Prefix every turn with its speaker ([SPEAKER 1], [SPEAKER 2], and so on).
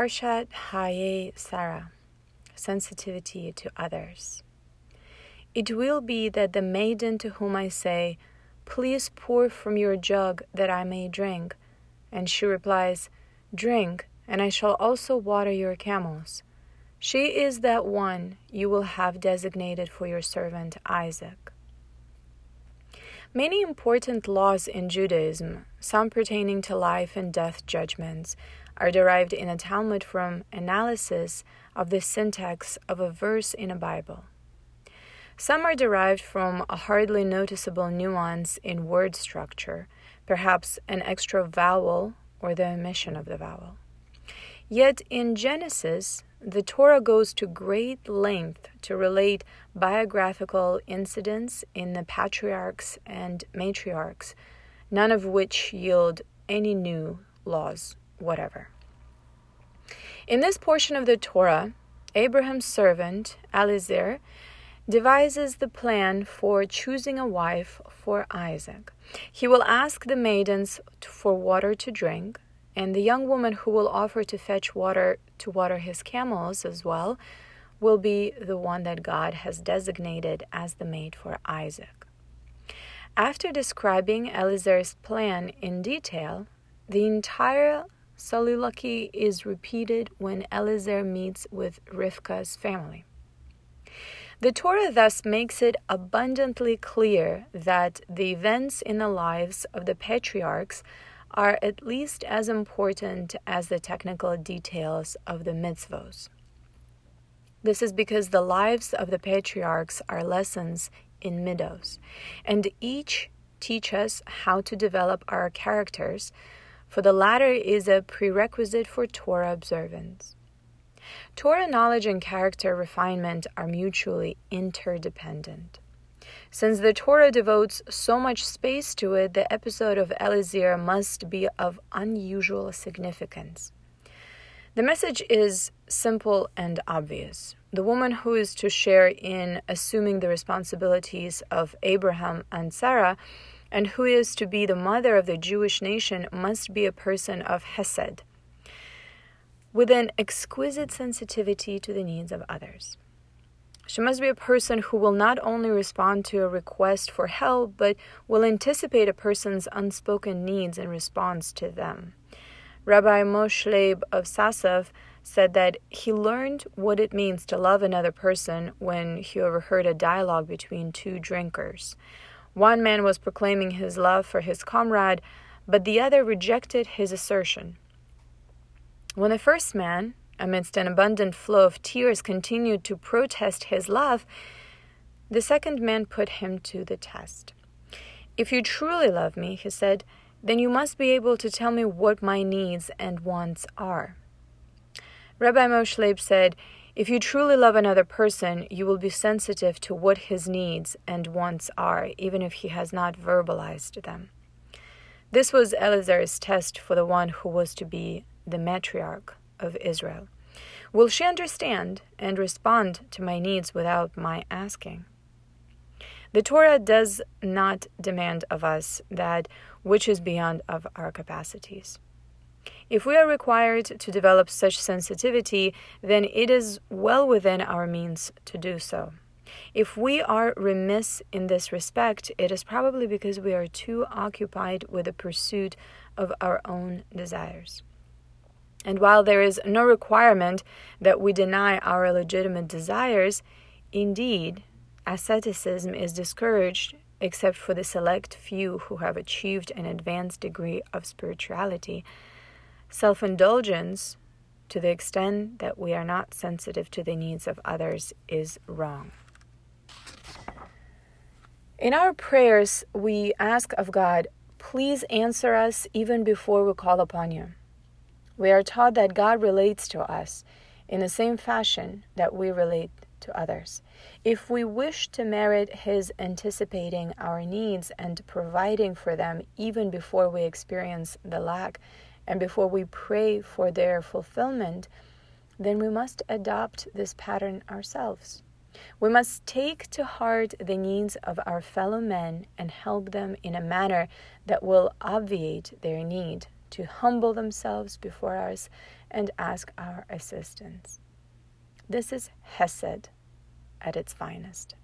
[SPEAKER 1] Parshat Chayei Sarah Sensitivity to Others. It will be that the maiden to whom I say, Please pour from your jug that I may drink, and she replies, Drink, and I shall also water your camels. She is that one you will have designated for your servant Isaac. Many important laws in Judaism, some pertaining to life and death judgments, are derived in a Talmud from analysis of the syntax of a verse in a Bible. Some are derived from a hardly noticeable nuance in word structure, perhaps an extra vowel or the omission of the vowel. Yet in Genesis, the Torah goes to great length to relate biographical incidents in the patriarchs and matriarchs, none of which yield any new laws whatever. In this portion of the Torah, Abraham's servant, Eliezer, devises the plan for choosing a wife for Isaac. He will ask the maidens for water to drink, and the young woman who will offer to fetch water to water his camels as well will be the one that God has designated as the maid for Isaac. After describing Eliezer's plan in detail, the entire soliloquy is repeated when Eliezer meets with Rivka's family. The Torah thus makes it abundantly clear that the events in the lives of the patriarchs are at least as important as the technical details of the mitzvos. This is because the lives of the patriarchs are lessons in middos, and each teach us how to develop our characters, for the latter is a prerequisite for Torah observance. Torah knowledge and character refinement are mutually interdependent. Since the Torah devotes so much space to it, the episode of Eliezer must be of unusual significance. The message is simple and obvious. The woman who is to share in assuming the responsibilities of Abraham and Sarah and who is to be the mother of the Jewish nation must be a person of Hesed, with an exquisite sensitivity to the needs of others. She must be a person who will not only respond to a request for help, but will anticipate a person's unspoken needs in response to them. Rabbi Moshe Leib of Sasov said that he learned what it means to love another person when he overheard a dialogue between two drinkers. One man was proclaiming his love for his comrade, but the other rejected his assertion. When the first man, amidst an abundant flow of tears, continued to protest his love, the second man put him to the test. If you truly love me, he said, then you must be able to tell me what my needs and wants are. Rabbi Moshe Leib said, If you truly love another person, you will be sensitive to what his needs and wants are, even if he has not verbalized them. This was Eliezer's test for the one who was to be the matriarch of Israel. Will she understand and respond to my needs without my asking? The Torah does not demand of us that which is beyond of our capacities. If we are required to develop such sensitivity, then it is well within our means to do so. If we are remiss in this respect, it is probably because we are too occupied with the pursuit of our own desires. And while there is no requirement that we deny our legitimate desires, indeed, asceticism is discouraged except for the select few who have achieved an advanced degree of spirituality. Self indulgence, to the extent that we are not sensitive to the needs of others, is wrong. In our prayers, we ask of God, please answer us even before we call upon you. We are taught that God relates to us in the same fashion that we relate to others. If we wish to merit His anticipating our needs and providing for them even before we experience the lack and before we pray for their fulfillment, then we must adopt this pattern ourselves. We must take to heart the needs of our fellow men and help them in a manner that will obviate their need to humble themselves before us and ask our assistance. This is Hesed at its finest.